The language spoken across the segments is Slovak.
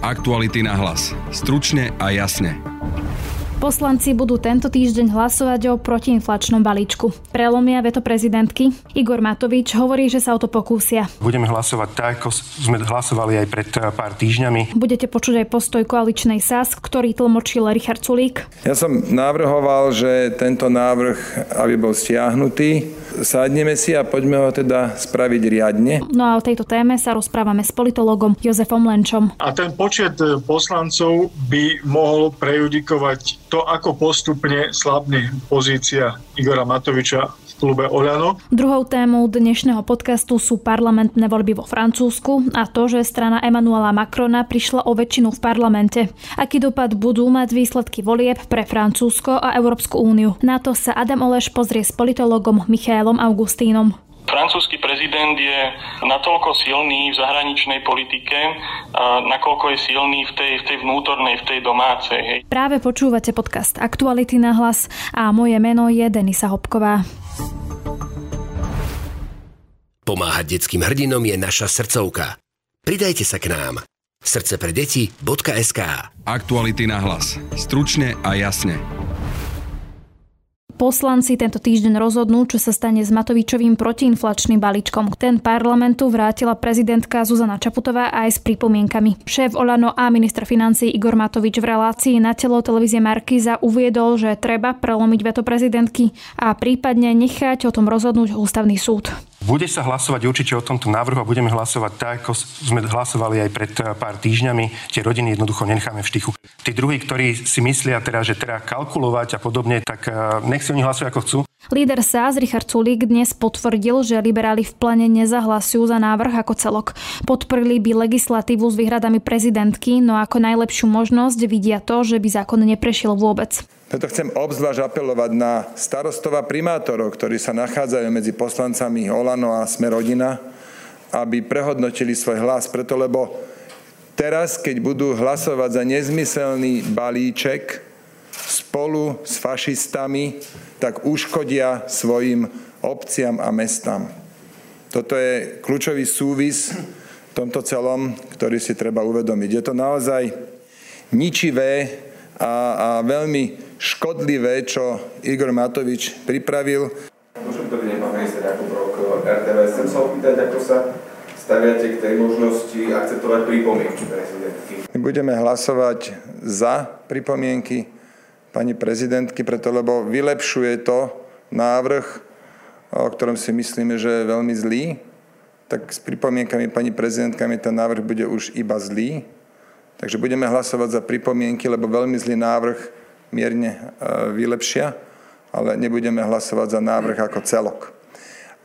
Aktuality na hlas. Stručne a jasne. Poslanci budú tento týždeň hlasovať o protiinflačnom balíčku. Prelomia veto prezidentky. Igor Matovič hovorí, že sa o to pokúsia. Budeme hlasovať tak, ako sme hlasovali aj pred eh, pár týždňami. Budete počuť aj postoj koaličnej SAS, ktorý tlmočil Richard Sulík. Ja som navrhoval, že tento návrh, aby bol stiahnutý, sadneme si a poďme ho teda spraviť riadne. No a o tejto téme sa rozprávame s politologom Jozefom Lenčom. A ten počet eh, poslancov by mohol prejudikovať to, ako postupne slabne pozícia Igora Matoviča klube Oľano. Druhou témou dnešného podcastu sú parlamentné voľby vo Francúzsku a to, že strana Emanuela Macrona prišla o väčšinu v parlamente. Aký dopad budú mať výsledky volieb pre Francúzsko a Európsku úniu? Na to sa Adam Oleš pozrie s politologom Michaelom Augustínom. Francúzsky prezident je natoľko silný v zahraničnej politike, nakoľko je silný v tej, v tej vnútornej, v tej domácej. Práve počúvate podcast Aktuality na hlas a moje meno je Denisa Hopková. Pomáhať detským hrdinom je naša srdcovka. Pridajte sa k nám. srdcepredeti.sk Aktuality na hlas. Stručne a jasne. Poslanci tento týždeň rozhodnú, čo sa stane s Matovičovým protiinflačným balíčkom. Ten parlamentu vrátila prezidentka Zuzana Čaputová aj s pripomienkami. Šéf Olano a minister financí Igor Matovič v relácii na telo televízie Markiza uviedol, že treba prelomiť veto prezidentky a prípadne nechať o tom rozhodnúť ústavný súd. Bude sa hlasovať určite o tomto návrhu a budeme hlasovať tak, ako sme hlasovali aj pred eh, pár týždňami. Tie rodiny jednoducho necháme v štichu. Tí druhí, ktorí si myslia teda, že treba kalkulovať a podobne, tak eh, nech si oni hlasujú ako chcú. Líder SAS Richard Sulík dnes potvrdil, že liberáli v plane nezahlasujú za návrh ako celok. Podporili by legislatívu s výhradami prezidentky, no ako najlepšiu možnosť vidia to, že by zákon neprešiel vôbec. Preto chcem obzvlášť apelovať na starostov a primátorov, ktorí sa nachádzajú medzi poslancami Olano a Sme aby prehodnotili svoj hlas, preto lebo teraz, keď budú hlasovať za nezmyselný balíček spolu s fašistami, tak uškodia svojim obciam a mestám. Toto je kľúčový súvis v tomto celom, ktorý si treba uvedomiť. Je to naozaj ničivé a, a veľmi škodlivé, čo Igor Matovič pripravil. Môžem to byť, pán minister Jakub Rok, RTVS. Chcem sa opýtať, ako sa staviate k tej možnosti akceptovať pripomienky prezidentky. My budeme hlasovať za pripomienky pani prezidentky, preto lebo vylepšuje to návrh, o ktorom si myslíme, že je veľmi zlý, tak s pripomienkami pani prezidentkami ten návrh bude už iba zlý. Takže budeme hlasovať za pripomienky, lebo veľmi zlý návrh mierne e, vylepšia, ale nebudeme hlasovať za návrh ako celok.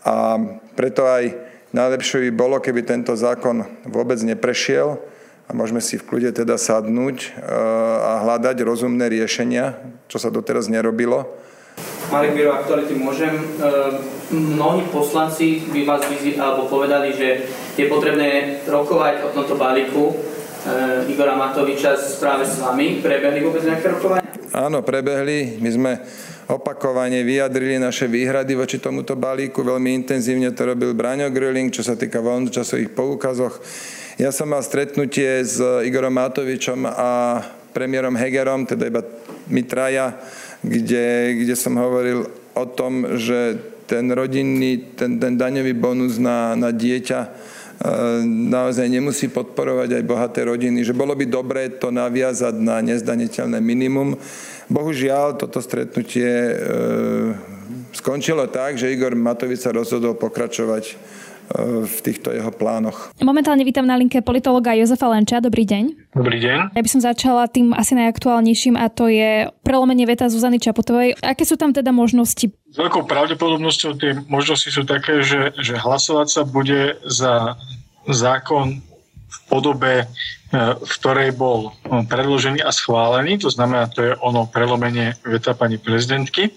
A preto aj najlepšie by bolo, keby tento zákon vôbec neprešiel a môžeme si v kľude teda sadnúť e, a hľadať rozumné riešenia, čo sa doteraz nerobilo. Marek Biro, aktuality môžem. E, mnohí poslanci by vás vyzvi, alebo povedali, že je potrebné rokovať o tomto balíku Igora Matoviča práve s vami. Prebehli vôbec nejaké rokovania? Áno, prebehli. My sme opakovane vyjadrili naše výhrady voči tomuto balíku. Veľmi intenzívne to robil Braňo Grilling, čo sa týka voľnočasových poukazoch. Ja som mal stretnutie s Igorom Matovičom a premiérom Hegerom, teda iba my kde, kde som hovoril o tom, že ten rodinný, ten, ten daňový bonus na, na dieťa naozaj nemusí podporovať aj bohaté rodiny, že bolo by dobré to naviazať na nezdaniteľné minimum. Bohužiaľ, toto stretnutie e, skončilo tak, že Igor Matovič sa rozhodol pokračovať v týchto jeho plánoch. Momentálne vítam na linke politologa Jozefa Lenča. Dobrý deň. Dobrý deň. Ja by som začala tým asi najaktuálnejším a to je prelomenie veta Zuzany Čaputovej. Aké sú tam teda možnosti? S veľkou pravdepodobnosťou tie možnosti sú také, že, že hlasovať sa bude za zákon v podobe, e, v ktorej bol e, predložený a schválený, to znamená, to je ono prelomenie veta pani prezidentky.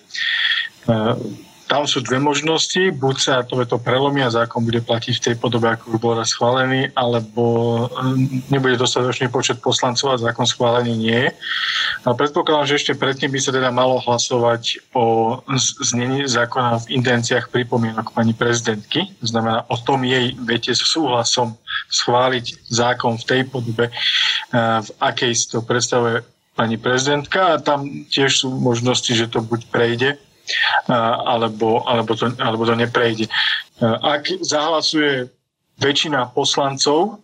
Tam sú dve možnosti, buď sa to veto prelomí zákon bude platiť v tej podobe, ako bol raz schválený, alebo nebude dostatočný počet poslancov a zákon schválený nie. A predpokladám, že ešte predtým by sa teda malo hlasovať o znení zákona v intenciách pripomienok pani prezidentky, to znamená o tom jej vete s súhlasom schváliť zákon v tej podobe, v akej si to predstavuje pani prezidentka. A tam tiež sú možnosti, že to buď prejde, alebo, alebo, to, alebo to neprejde. Ak zahlasuje väčšina poslancov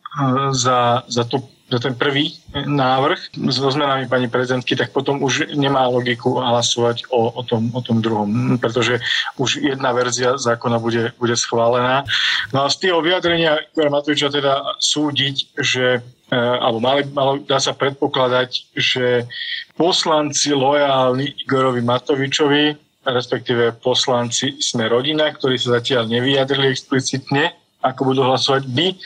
za, za to za ten prvý návrh so zmenami pani prezidentky, tak potom už nemá logiku hlasovať o, o, tom, o tom druhom, pretože už jedna verzia zákona bude, bude schválená. No a z tého vyjadrenia Igora Matoviča teda súdiť, že e, alebo mali, malo, dá sa predpokladať, že poslanci lojálni Igorovi Matovičovi, respektíve poslanci Sme rodina, ktorí sa zatiaľ nevyjadrili explicitne, ako budú hlasovať, by e,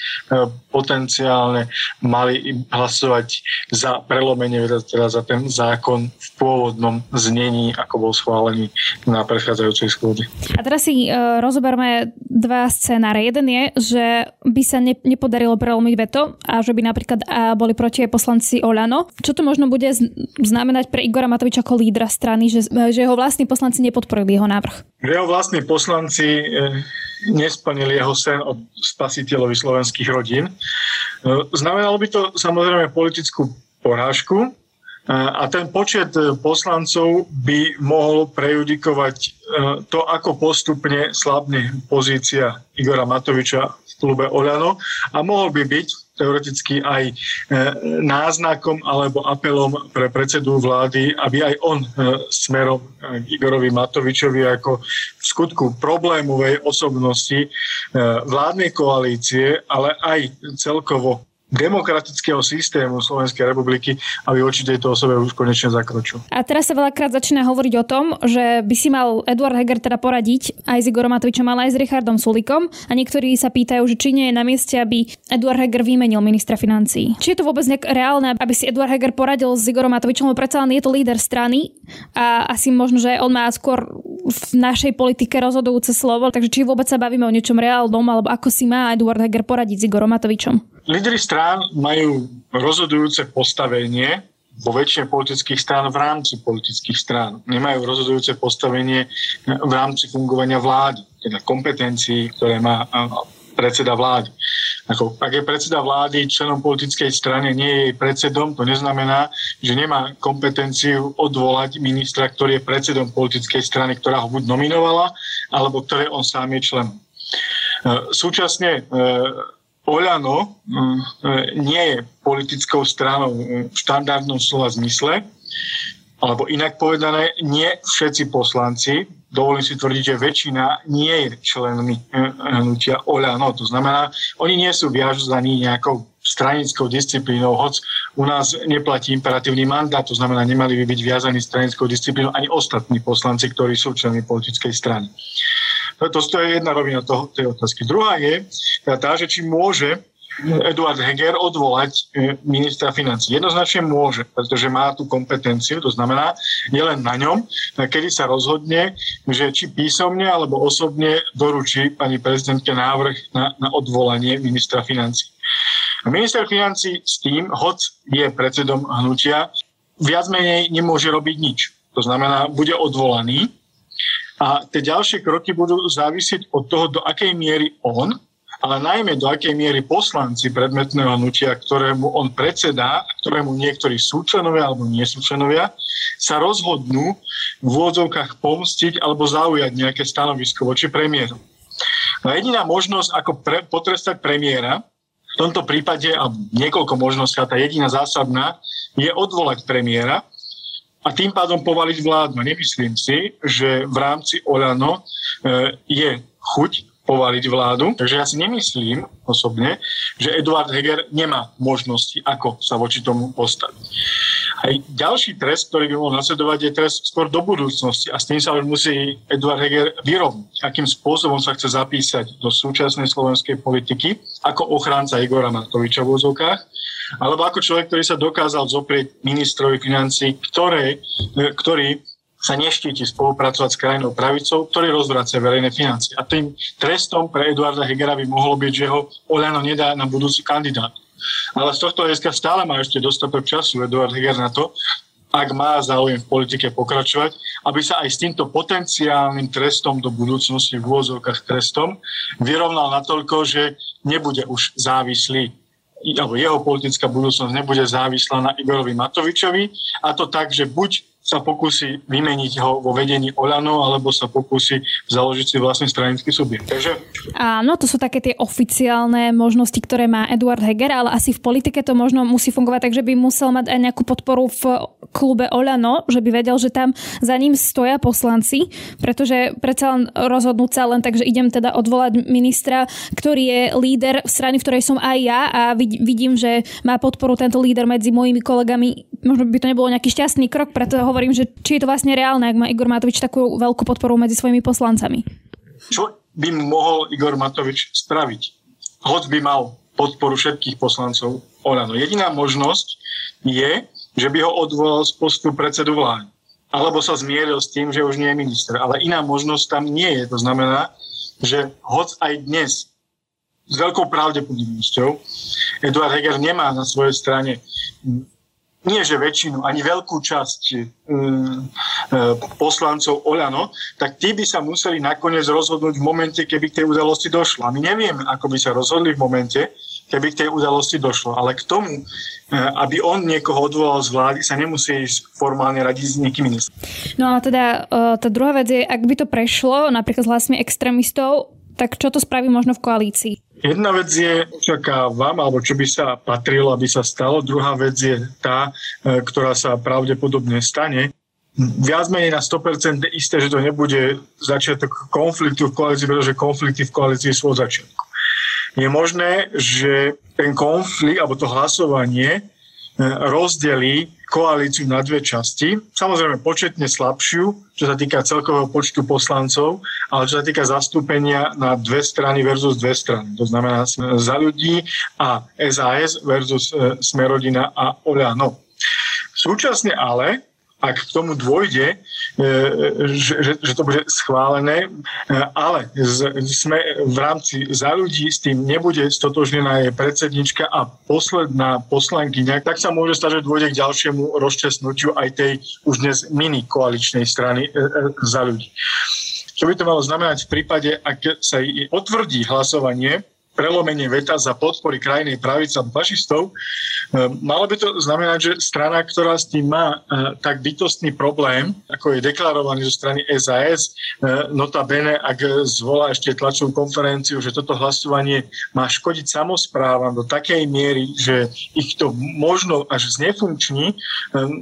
potenciálne mali hlasovať za prelomenie, teda za ten zákon v pôvodnom znení, ako bol schválený na predchádzajúcej schôdzi. A teraz si uh, rozoberme dva scenáre. Jeden je, že by sa ne, nepodarilo prelomiť veto a že by napríklad uh, boli proti aj poslanci Olano. Čo to možno bude znamenať pre Igora Matoviča ako lídra strany, že, že jeho vlastní poslanci nepodporili jeho návrh? Jeho vlastní poslanci nesplnili jeho sen od spasiteľovi slovenských rodín. No, znamenalo by to samozrejme politickú porážku a ten počet poslancov by mohol prejudikovať e, to, ako postupne slabne pozícia Igora Matoviča v klube Oľano. A mohol by byť teoreticky aj e, náznakom alebo apelom pre predsedu vlády, aby aj on e, smerom k Igorovi Matovičovi ako v skutku problémovej osobnosti e, vládnej koalície, ale aj celkovo demokratického systému Slovenskej republiky, aby voči tejto osobe už konečne zakročil. A teraz sa veľakrát začína hovoriť o tom, že by si mal Eduard Heger teda poradiť aj s Igorom Matovičom, ale aj s Richardom Sulikom. A niektorí sa pýtajú, že či nie je na mieste, aby Eduard Heger vymenil ministra financí. Či je to vôbec nejak reálne, aby si Eduard Heger poradil s Igorom Matovičom, lebo predsa len je to líder strany a asi možno, že on má skôr v našej politike rozhodujúce slovo, takže či vôbec sa bavíme o niečom reálnom, alebo ako si má Eduard Heger poradiť s Igorom Matovičom? Lídry strán majú rozhodujúce postavenie vo väčšine politických strán v rámci politických strán. Nemajú rozhodujúce postavenie v rámci fungovania vlády, teda kompetencií, ktoré má predseda vlády. Ako, ak je predseda vlády členom politickej strany, nie je jej predsedom, to neznamená, že nemá kompetenciu odvolať ministra, ktorý je predsedom politickej strany, ktorá ho buď nominovala, alebo ktoré on sám je členom. E, súčasne e, Oľano mm, e, nie je politickou stranou v štandardnom slova zmysle, alebo inak povedané, nie všetci poslanci, dovolím si tvrdiť, že väčšina nie je členmi e, hnutia Oľano. To znamená, oni nie sú viazaní nejakou stranickou disciplínou, hoc u nás neplatí imperatívny mandát, to znamená, nemali by byť viazaní stranickou disciplínou ani ostatní poslanci, ktorí sú členmi politickej strany. To, to je jedna rovina toho, tej otázky. Druhá je tá, že či môže Eduard Heger odvolať e, ministra financí. Jednoznačne môže, pretože má tú kompetenciu, to znamená, je len na ňom, kedy sa rozhodne, že či písomne alebo osobne doručí pani prezidentke návrh na, na odvolanie ministra financí. Minister financí s tým, hoď je predsedom hnutia, viac menej nemôže robiť nič. To znamená, bude odvolaný, a tie ďalšie kroky budú závisieť od toho, do akej miery on, ale najmä do akej miery poslanci predmetného hnutia, ktorému on predsedá, ktorému niektorí sú členovia alebo nie sú členovia, sa rozhodnú v úvodzovkách pomstiť alebo zaujať nejaké stanovisko voči premiéru. No jediná možnosť, ako pre, potrestať premiéra, v tomto prípade, a niekoľko možností, a tá jediná zásadná, je odvolať premiéra, a tým pádom povaliť vládu. Nemyslím si, že v rámci Olano e, je chuť povaliť vládu. Takže ja si nemyslím osobne, že Eduard Heger nemá možnosti, ako sa voči tomu postaviť. Aj ďalší trest, ktorý by mohol nasledovať, je trest skôr do budúcnosti a s tým sa musí Eduard Heger vyrovnať. Akým spôsobom sa chce zapísať do súčasnej slovenskej politiky ako ochránca Igora Matoviča v úzovkách alebo ako človek, ktorý sa dokázal zoprieť ministrovi financí, ktoré, ktorý sa neštíti spolupracovať s krajinou pravicou, ktorý rozvracia verejné financie. A tým trestom pre Eduarda Hegera by mohlo byť, že ho Oľano nedá na budúci kandidát. Ale z tohto hľadiska stále má ešte dostatok času Eduard Heger na to, ak má záujem v politike pokračovať, aby sa aj s týmto potenciálnym trestom do budúcnosti v úvozovkách trestom vyrovnal natoľko, že nebude už závislý alebo jeho politická budúcnosť nebude závislá na Igorovi Matovičovi a to tak, že buď sa pokusí vymeniť ho vo vedení Olano, alebo sa pokusí založiť si vlastný stranický subjekt. Takže... Áno, to sú také tie oficiálne možnosti, ktoré má Eduard Heger, ale asi v politike to možno musí fungovať tak, že by musel mať aj nejakú podporu v klube Olano, že by vedel, že tam za ním stoja poslanci, pretože predsa len rozhodnúť sa len tak, že idem teda odvolať ministra, ktorý je líder strany, v ktorej som aj ja a vidím, že má podporu tento líder medzi mojimi kolegami. Možno by to nebolo nejaký šťastný krok, preto ho hovorím, že či je to vlastne reálne, ak má Igor Matovič takú veľkú podporu medzi svojimi poslancami. Čo by mohol Igor Matovič spraviť? Hoď by mal podporu všetkých poslancov Olano. Jediná možnosť je, že by ho odvolal z postu predsedu vlády. Alebo sa zmieril s tým, že už nie je minister. Ale iná možnosť tam nie je. To znamená, že hoď aj dnes s veľkou pravdepodobnosťou Eduard Heger nemá na svojej strane nie že väčšinu, ani veľkú časť e, e, poslancov Oľano, tak tí by sa museli nakoniec rozhodnúť v momente, keby k tej udalosti došlo. A my nevieme, ako by sa rozhodli v momente, keby k tej udalosti došlo. Ale k tomu, e, aby on niekoho odvolal z vlády, sa nemusí ísť formálne radiť s niekým iným. No a teda tá druhá vec je, ak by to prešlo, napríklad s hlasmi extrémistov, tak čo to spraví možno v koalícii? Jedna vec je, očakávam, alebo čo by sa patrilo, aby sa stalo. Druhá vec je tá, e, ktorá sa pravdepodobne stane. Viac menej na 100% isté, že to nebude začiatok konfliktu v koalícii, pretože konflikty v koalícii sú od začiatku. Je možné, že ten konflikt alebo to hlasovanie rozdelí koalíciu na dve časti. Samozrejme početne slabšiu, čo sa týka celkového počtu poslancov, ale čo sa týka zastúpenia na dve strany versus dve strany. To znamená za ľudí a SAS versus e, Smerodina a Oľano. Súčasne ale ak k tomu dôjde, e, že, že, že to bude schválené, e, ale sme v rámci za ľudí s tým nebude stotožnená je predsednička a posledná poslankyňa, tak sa môže stať, že dôjde k ďalšiemu rozčesnutiu aj tej už dnes mini koaličnej strany e, za ľudí. Čo by to malo znamenať v prípade, ak sa potvrdí hlasovanie prelomenie veta za podpory krajnej pravice fašistov, e, malo by to znamenať, že strana, ktorá s tým má e, tak bytostný problém, ako je deklarovaný zo strany SAS, e, notabene, ak zvolá ešte tlačovú konferenciu, že toto hlasovanie má škodiť samozprávam do takej miery, že ich to možno až znefunkční,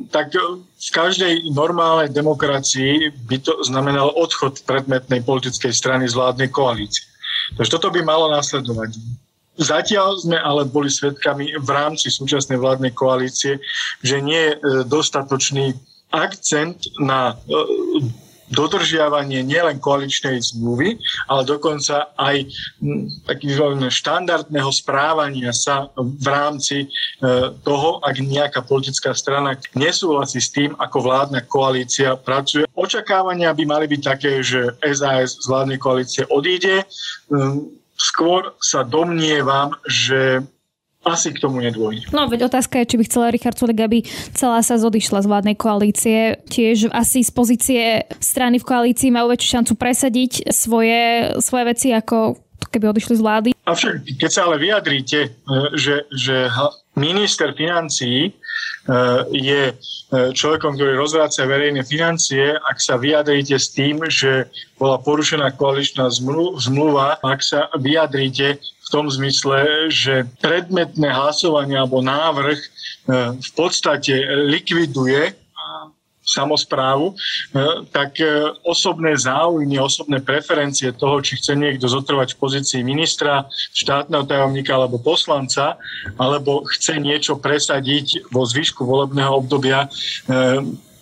tak v každej normálnej demokracii by to znamenalo odchod predmetnej politickej strany z vládnej koalície. Takže toto by malo nasledovať. Zatiaľ sme ale boli svedkami v rámci súčasnej vládnej koalície, že nie je e, dostatočný akcent na e, dodržiavanie nielen koaličnej zmluvy, ale dokonca aj takého štandardného správania sa v rámci e, toho, ak nejaká politická strana nesúhlasí s tým, ako vládna koalícia pracuje. Očakávania by mali byť také, že SAS z vládnej koalície odíde. Skôr sa domnievam, že asi k tomu nedôjde. No veď otázka je, či by chcela Richard Sulik, aby celá sa zodišla z vládnej koalície. Tiež asi z pozície strany v koalícii majú väčšiu šancu presadiť svoje, svoje veci ako keby odišli z vlády. Avšak keď sa ale vyjadríte, e, že, že minister financií e, je e, človekom, ktorý rozvráca verejné financie, ak sa vyjadríte s tým, že bola porušená koaličná zmluva, ak sa vyjadríte v tom zmysle, že predmetné hlasovanie alebo návrh e, v podstate likviduje samozprávu, e, tak e, osobné záujmy, osobné preferencie toho, či chce niekto zotrvať v pozícii ministra, štátneho tajomníka alebo poslanca, alebo chce niečo presadiť vo zvyšku volebného obdobia,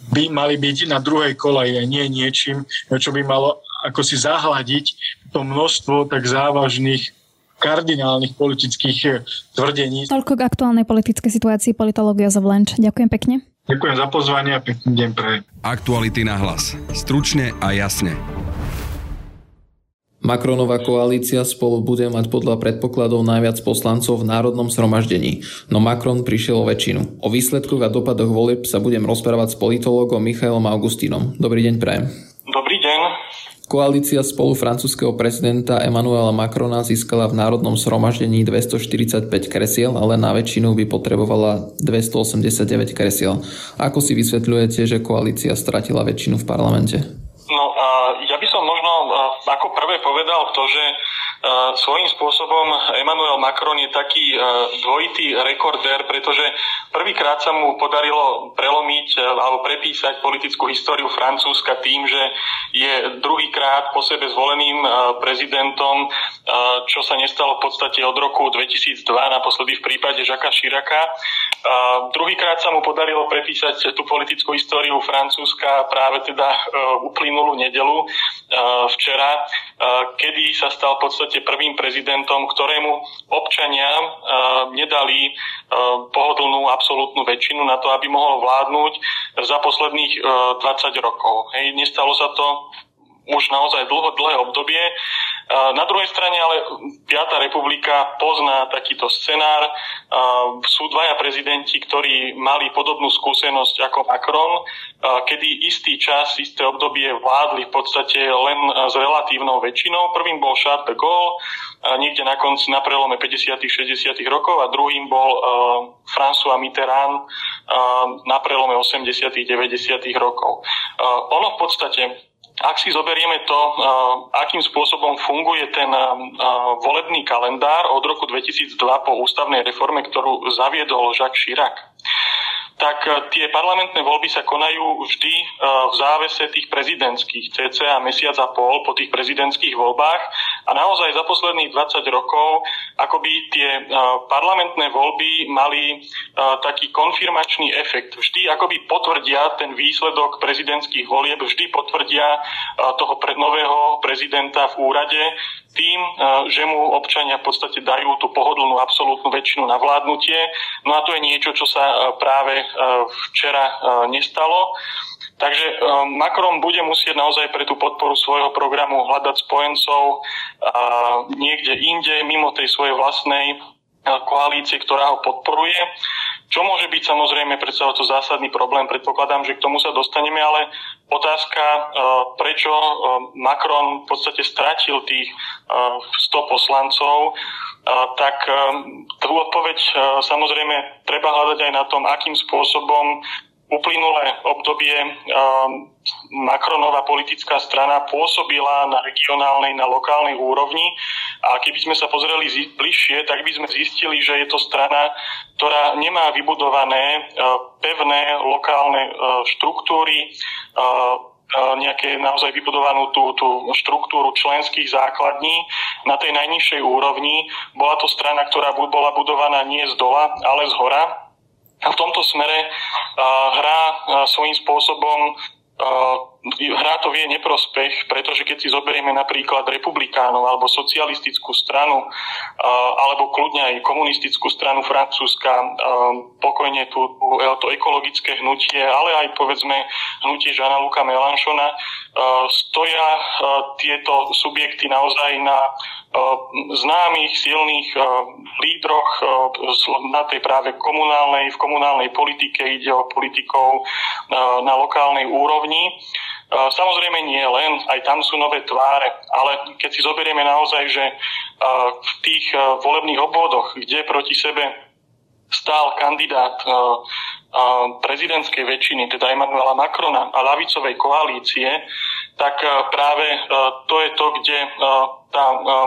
by mali byť na druhej kolaji a nie niečím, čo by malo ako si zahladiť to množstvo tak závažných kardinálnych politických eh, tvrdení. Toľko k aktuálnej politickej situácii politológia za Vlenč. Ďakujem pekne. Ďakujem za pozvanie a pekný deň pre. Aktuality na hlas. Stručne a jasne. Macronová koalícia spolu bude mať podľa predpokladov najviac poslancov v národnom zhromaždení, no Macron prišiel o väčšinu. O výsledkoch a dopadoch volieb sa budem rozprávať s politológom Michailom Augustínom. Dobrý deň, prajem. Koalícia spolu francúzského prezidenta Emmanuela Macrona získala v Národnom zhromaždení 245 kresiel, ale na väčšinu by potrebovala 289 kresiel. Ako si vysvetľujete, že koalícia stratila väčšinu v parlamente? No, ja by som možno ako prvé povedal to, že svojím spôsobom Emmanuel Macron je taký dvojitý rekordér, pretože prvýkrát sa mu podarilo prelomiť alebo prepísať politickú históriu Francúzska tým, že je druhýkrát po sebe zvoleným prezidentom, čo sa nestalo v podstate od roku 2002, naposledy v prípade Žaka Širaka. Druhýkrát sa mu podarilo prepísať tú politickú históriu Francúzska práve teda uplynulú nedelu včera, kedy sa stal v podstate prvým prezidentom, ktorému občania nedali pohodlnú absolútnu väčšinu na to, aby mohol vládnuť za posledných 20 rokov. Hej, nestalo sa to už naozaj dlho, dlhé obdobie. Na druhej strane ale Piatá republika pozná takýto scenár. Sú dvaja prezidenti, ktorí mali podobnú skúsenosť ako Macron, kedy istý čas, isté obdobie vládli v podstate len s relatívnou väčšinou. Prvým bol Charles de Gaulle, niekde na konci, na prelome 50 60 rokov a druhým bol François Mitterrand na prelome 80 90 rokov. Ono v podstate ak si zoberieme to, akým spôsobom funguje ten volebný kalendár od roku 2002 po ústavnej reforme, ktorú zaviedol Jacques Chirac, tak tie parlamentné voľby sa konajú vždy v závese tých prezidentských, cca mesiac a pol po tých prezidentských voľbách a naozaj za posledných 20 rokov akoby tie parlamentné voľby mali taký konfirmačný efekt. Vždy akoby potvrdia ten výsledok prezidentských volieb, vždy potvrdia toho nového prezidenta v úrade tým, že mu občania v podstate dajú tú pohodlnú absolútnu väčšinu na vládnutie. No a to je niečo, čo sa práve včera nestalo. Takže um, Macron bude musieť naozaj pre tú podporu svojho programu hľadať spojencov niekde inde, mimo tej svojej vlastnej koalície, ktorá ho podporuje. Čo môže byť samozrejme predsa to zásadný problém, predpokladám, že k tomu sa dostaneme, ale otázka, prečo Macron v podstate stratil tých 100 poslancov, tak tú odpoveď samozrejme treba hľadať aj na tom, akým spôsobom uplynulé obdobie Macronová politická strana pôsobila na regionálnej, na lokálnej úrovni a keby sme sa pozreli bližšie, tak by sme zistili, že je to strana, ktorá nemá vybudované pevné lokálne štruktúry, nejaké naozaj vybudovanú tú, tú štruktúru členských základní na tej najnižšej úrovni. Bola to strana, ktorá bola budovaná nie z dola, ale z hora v tomto smere hrá svojím spôsobom hrá to vie neprospech, pretože keď si zoberieme napríklad republikánov alebo socialistickú stranu alebo kľudne aj komunistickú stranu Francúzska, pokojne tu to ekologické hnutie, ale aj povedzme hnutie Žana Luka Melanchona, stoja tieto subjekty naozaj na známych, silných lídroch na tej práve komunálnej, v komunálnej politike ide o politikov na lokálnej úrovni. Samozrejme nie len, aj tam sú nové tváre, ale keď si zoberieme naozaj, že v tých volebných obvodoch, kde proti sebe stál kandidát prezidentskej väčšiny, teda Emanuela Macrona a lavicovej koalície, tak práve to je to, kde tá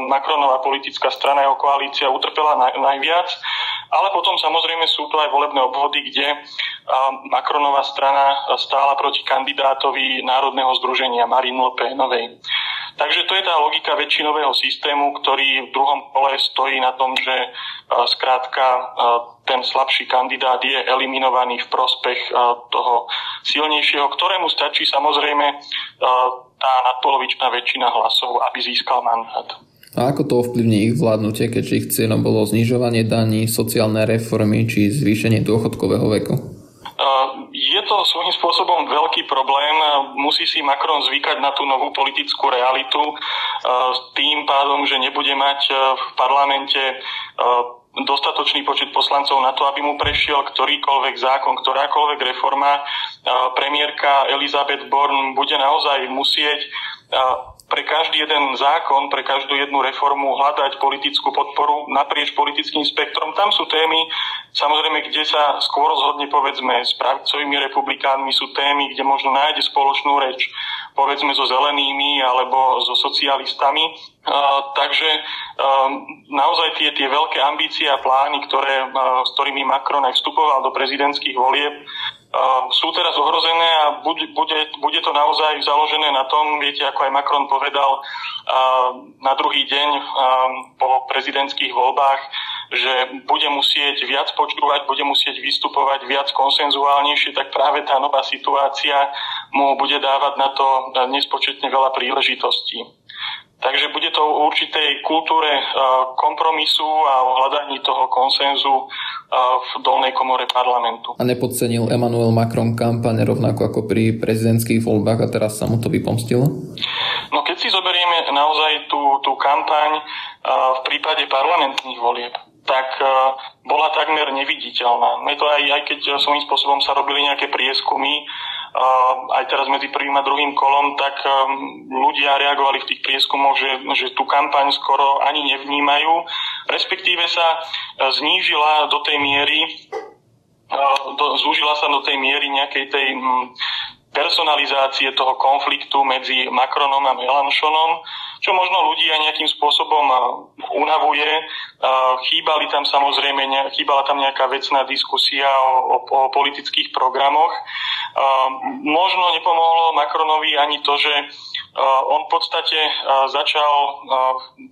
Macronová politická strana jeho koalícia utrpela najviac. Ale potom samozrejme sú to aj volebné obvody, kde Macronová strana stála proti kandidátovi Národného združenia Marine Le Penovej. Takže to je tá logika väčšinového systému, ktorý v druhom kole stojí na tom, že skrátka ten slabší kandidát je eliminovaný v prospech toho silnejšieho, ktorému stačí samozrejme tá nadpolovičná väčšina hlasov, aby získal mandát. A ako to ovplyvní ich vládnutie, keďže ich cieľom bolo znižovanie daní, sociálne reformy či zvýšenie dôchodkového veku? Je to svojím spôsobom veľký problém. Musí si Macron zvykať na tú novú politickú realitu s tým pádom, že nebude mať v parlamente dostatočný počet poslancov na to, aby mu prešiel ktorýkoľvek zákon, ktorákoľvek reforma. Premiérka Elizabeth Born bude naozaj musieť pre každý jeden zákon, pre každú jednu reformu hľadať politickú podporu naprieč politickým spektrom. Tam sú témy, samozrejme, kde sa skôr rozhodne, povedzme, s pravicovými republikánmi, sú témy, kde možno nájde spoločnú reč, povedzme, so zelenými alebo so socialistami. Uh, takže uh, naozaj tie, tie veľké ambície a plány, ktoré, uh, s ktorými Macron aj vstupoval do prezidentských volieb, sú teraz ohrozené a bude, bude, bude to naozaj založené na tom, viete, ako aj Macron povedal na druhý deň po prezidentských voľbách, že bude musieť viac počúvať, bude musieť vystupovať viac konsenzuálnejšie, tak práve tá nová situácia mu bude dávať na to nespočetne veľa príležitostí. Takže bude to o určitej kultúre kompromisu a o hľadaní toho konsenzu v dolnej komore parlamentu. A nepodcenil Emmanuel Macron kampaň rovnako ako pri prezidentských voľbách a teraz sa mu to vypomstilo? No keď si zoberieme naozaj tú, tú kampaň v prípade parlamentných volieb, tak bola takmer neviditeľná. Je to aj, aj keď svojím spôsobom sa robili nejaké prieskumy, aj teraz medzi prvým a druhým kolom, tak um, ľudia reagovali v tých prieskumoch, že, že tú kampaň skoro ani nevnímajú, respektíve sa e, znížila do tej miery, e, do, zúžila sa do tej miery nejakej tej personalizácie toho konfliktu medzi Macronom a Melanchonom, čo možno ľudí aj nejakým spôsobom unavuje. Chýbali tam samozrejme, chýbala tam nejaká vecná diskusia o, o, o politických programoch. Možno nepomohlo Macronovi ani to, že on v podstate začal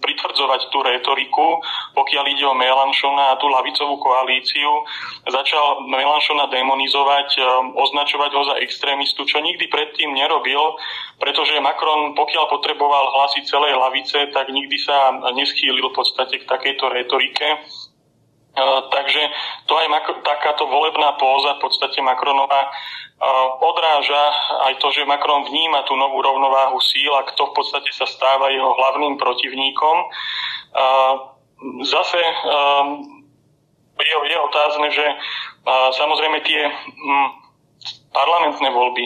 pritvrdzovať tú retoriku, pokiaľ ide o Melanchona a tú lavicovú koalíciu. Začal Melanchona demonizovať, označovať ho za extrémistu, čo nikdy predtým nerobil, pretože Macron, pokiaľ potreboval hlasy celej lavice, tak nikdy sa neschýlil v podstate k takejto retorike. Takže to aj takáto volebná póza v podstate Macronova odráža aj to, že Macron vníma tú novú rovnováhu síl a kto v podstate sa stáva jeho hlavným protivníkom. Zase je, je otázne, že samozrejme tie parlamentné voľby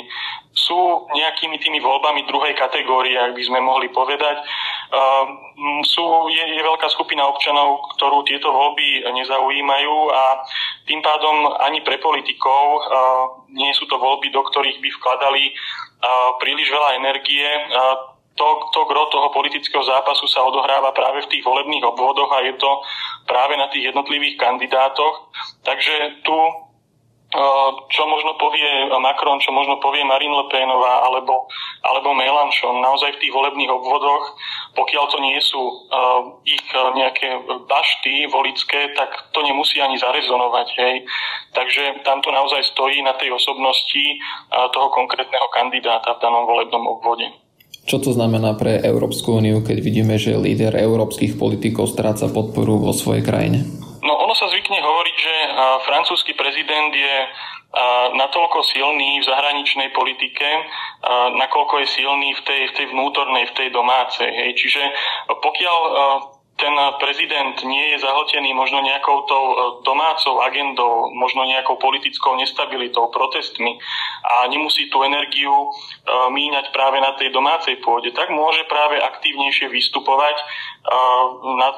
sú nejakými tými voľbami druhej kategórie, ak by sme mohli povedať. Ehm, sú, je, je veľká skupina občanov, ktorú tieto voľby nezaujímajú a tým pádom ani pre politikov ehm, nie sú to voľby, do ktorých by vkladali ehm, príliš veľa energie. To, to gro toho politického zápasu sa odohráva práve v tých volebných obvodoch a je to práve na tých jednotlivých kandidátoch. Takže tu čo možno povie Macron, čo možno povie Marine Le Penová alebo, alebo Mélenchon. Naozaj v tých volebných obvodoch, pokiaľ to nie sú uh, ich nejaké bašty volické, tak to nemusí ani zarezonovať. Hej. Takže tam to naozaj stojí na tej osobnosti uh, toho konkrétneho kandidáta v danom volebnom obvode. Čo to znamená pre Európsku úniu, keď vidíme, že líder európskych politikov stráca podporu vo svojej krajine? No ono sa zvykne hovoriť, že francúzsky prezident je natoľko silný v zahraničnej politike, nakoľko je silný v tej, v tej vnútornej, v tej domácej. Hej. Čiže pokiaľ ten prezident nie je zahltený možno nejakou tou e, domácou agendou, možno nejakou politickou nestabilitou, protestmi a nemusí tú energiu e, míňať práve na tej domácej pôde, tak môže práve aktívnejšie vystupovať e, na,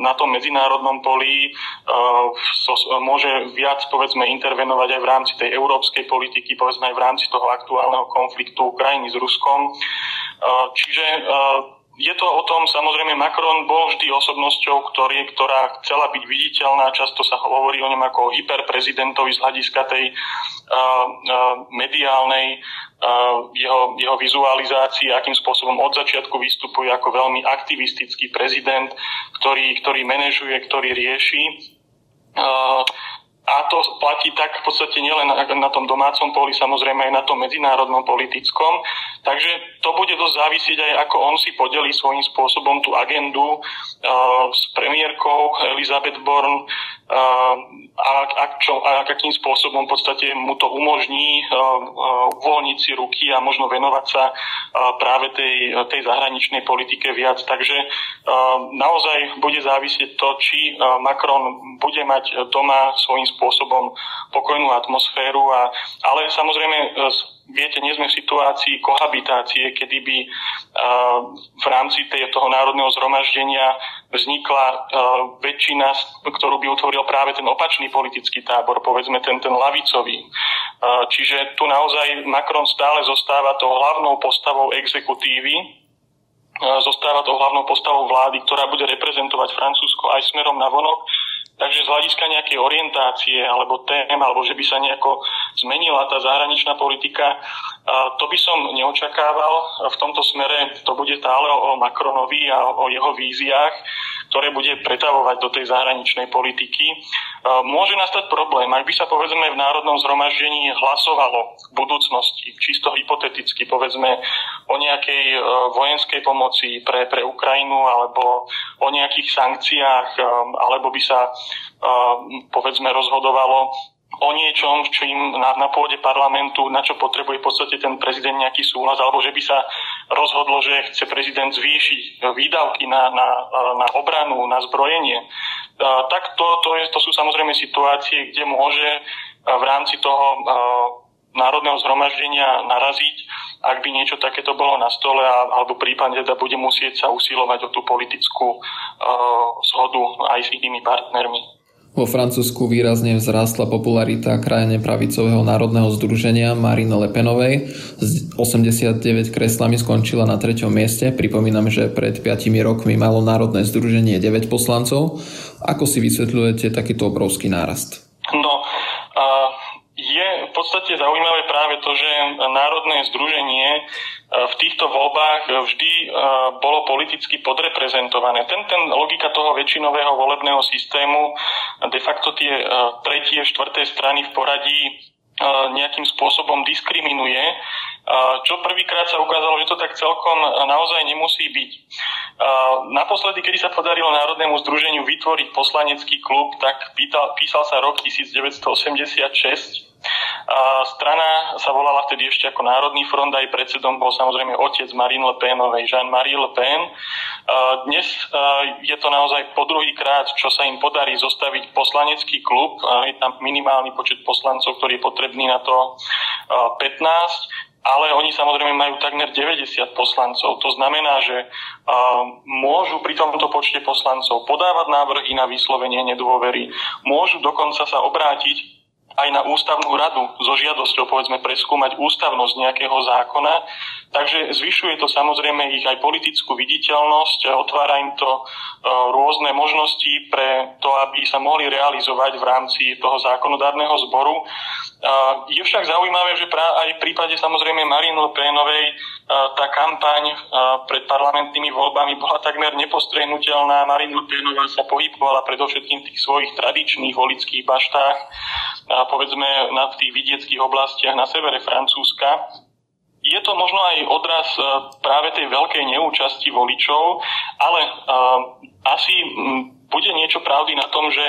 na tom medzinárodnom poli, môže viac povedzme intervenovať aj v rámci tej európskej politiky, povedzme aj v rámci toho aktuálneho konfliktu Ukrajiny s Ruskom. Čiže je to o tom, samozrejme, Macron bol vždy osobnosťou, ktorý, ktorá chcela byť viditeľná. Často sa hovorí o ňom ako o hyperprezidentovi z hľadiska tej uh, uh, mediálnej uh, jeho, jeho vizualizácii, akým spôsobom od začiatku vystupuje ako veľmi aktivistický prezident, ktorý, ktorý manažuje, ktorý rieši. Uh, a to platí tak v podstate nielen na, na tom domácom poli, samozrejme aj na tom medzinárodnom politickom. Takže to bude dosť závisieť aj ako on si podelí svojím spôsobom tú agendu uh, s premiérkou Elizabeth Born uh, a, a, čo, a akým spôsobom v podstate mu to umožní uh, uvoľniť si ruky a možno venovať sa práve tej, tej zahraničnej politike viac. Takže naozaj bude závisieť to, či Macron bude mať doma svojím spôsobom pokojnú atmosféru. A, ale samozrejme viete, nie sme v situácii kohabitácie, kedy by v rámci toho národného zhromaždenia vznikla väčšina, ktorú by utvoril práve ten opačný politický tábor, povedzme ten, ten lavicový. Čiže tu naozaj Macron stále zostáva tou hlavnou postavou exekutívy, zostáva to hlavnou postavou vlády, ktorá bude reprezentovať Francúzsko aj smerom na vonok. Takže z hľadiska nejakej orientácie alebo tém, alebo že by sa nejako zmenila tá zahraničná politika, to by som neočakával. V tomto smere to bude stále o Macronovi a o jeho víziách ktoré bude pretavovať do tej zahraničnej politiky. E, môže nastať problém, ak by sa povedzme v Národnom zhromaždení hlasovalo v budúcnosti, čisto hypoteticky, povedzme o nejakej e, vojenskej pomoci pre, pre Ukrajinu alebo o nejakých sankciách, e, alebo by sa povedzme rozhodovalo o niečom, čím na, na pôde parlamentu, na čo potrebuje v podstate ten prezident nejaký súhlas, alebo že by sa rozhodlo, že chce prezident zvýšiť výdavky na, na, na obranu, na zbrojenie, tak to, to, je, to sú samozrejme situácie, kde môže v rámci toho národného zhromaždenia naraziť, ak by niečo takéto bolo na stole, alebo prípadne teda bude musieť sa usilovať o tú politickú zhodu aj s inými partnermi. Vo Francúzsku výrazne vzrástla popularita krajine pravicového národného združenia Marine Le Penovej. Z 89 kreslami skončila na treťom mieste. Pripomínam, že pred 5 rokmi malo národné združenie 9 poslancov. Ako si vysvetľujete takýto obrovský nárast? No, uh, v podstate zaujímavé práve to, že Národné združenie v týchto voľbách vždy e, bolo politicky podreprezentované. Ten, ten logika toho väčšinového volebného systému de facto tie e, tretie, štvrté strany v poradí e, nejakým spôsobom diskriminuje, čo prvýkrát sa ukázalo, že to tak celkom naozaj nemusí byť. Naposledy, kedy sa podarilo Národnému združeniu vytvoriť poslanecký klub, tak pýtal, písal sa rok 1986 Strana sa volala vtedy ešte ako Národný front, aj predsedom bol samozrejme otec Marine Le Penovej, Jean-Marie Le Pen. Dnes je to naozaj po druhý krát, čo sa im podarí zostaviť poslanecký klub. Je tam minimálny počet poslancov, ktorý je potrebný na to 15 ale oni samozrejme majú takmer 90 poslancov. To znamená, že uh, môžu pri tomto počte poslancov podávať návrhy na vyslovenie nedôvery, môžu dokonca sa obrátiť aj na ústavnú radu so žiadosťou povedzme preskúmať ústavnosť nejakého zákona. Takže zvyšuje to samozrejme ich aj politickú viditeľnosť, otvára im to e, rôzne možnosti pre to, aby sa mohli realizovať v rámci toho zákonodárneho zboru. Je však zaujímavé, že aj v prípade samozrejme Marine Le Penovej tá kampaň pred parlamentnými voľbami bola takmer nepostrehnutelná. Marine Le Penová sa pohybovala predovšetkým v tých svojich tradičných volických baštách povedzme na tých vidieckých oblastiach na severe Francúzska. Je to možno aj odraz práve tej veľkej neúčasti voličov, ale asi bude niečo pravdy na tom, že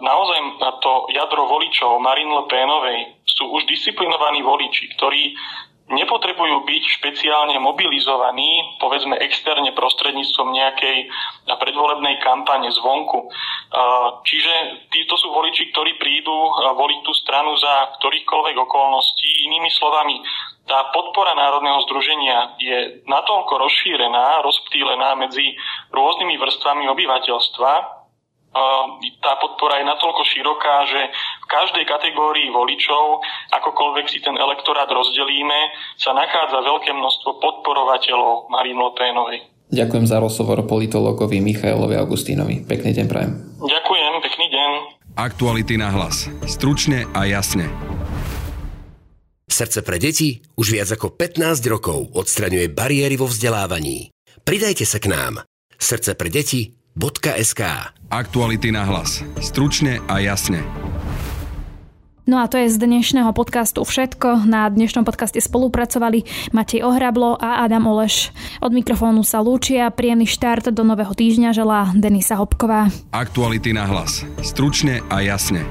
naozaj to jadro voličov Marine Le Penovej sú už disciplinovaní voliči, ktorí nepotrebujú byť špeciálne mobilizovaní, povedzme externe prostredníctvom nejakej predvolebnej kampane zvonku. Čiže títo sú voliči, ktorí prídu voliť tú stranu za ktorýchkoľvek okolností. Inými slovami, tá podpora Národného združenia je natoľko rozšírená, rozptýlená medzi rôznymi vrstvami obyvateľstva, tá podpora je natoľko široká, že v každej kategórii voličov, akokoľvek si ten elektorát rozdelíme, sa nachádza veľké množstvo podporovateľov Marine Le Penovej. Ďakujem za rozhovor politologovi Michailovi Augustínovi. Pekný deň prajem. Ďakujem, pekný deň. Aktuality na hlas. Stručne a jasne. Srdce pre deti už viac ako 15 rokov odstraňuje bariéry vo vzdelávaní. Pridajte sa k nám. Srdce pre deti www.slobodnyvysielac.sk Aktuality na hlas. Stručne a jasne. No a to je z dnešného podcastu všetko. Na dnešnom podcaste spolupracovali Matej Ohrablo a Adam Oleš. Od mikrofónu sa lúčia. Príjemný štart do nového týždňa želá Denisa Hopková. Aktuality na hlas. Stručne a jasne.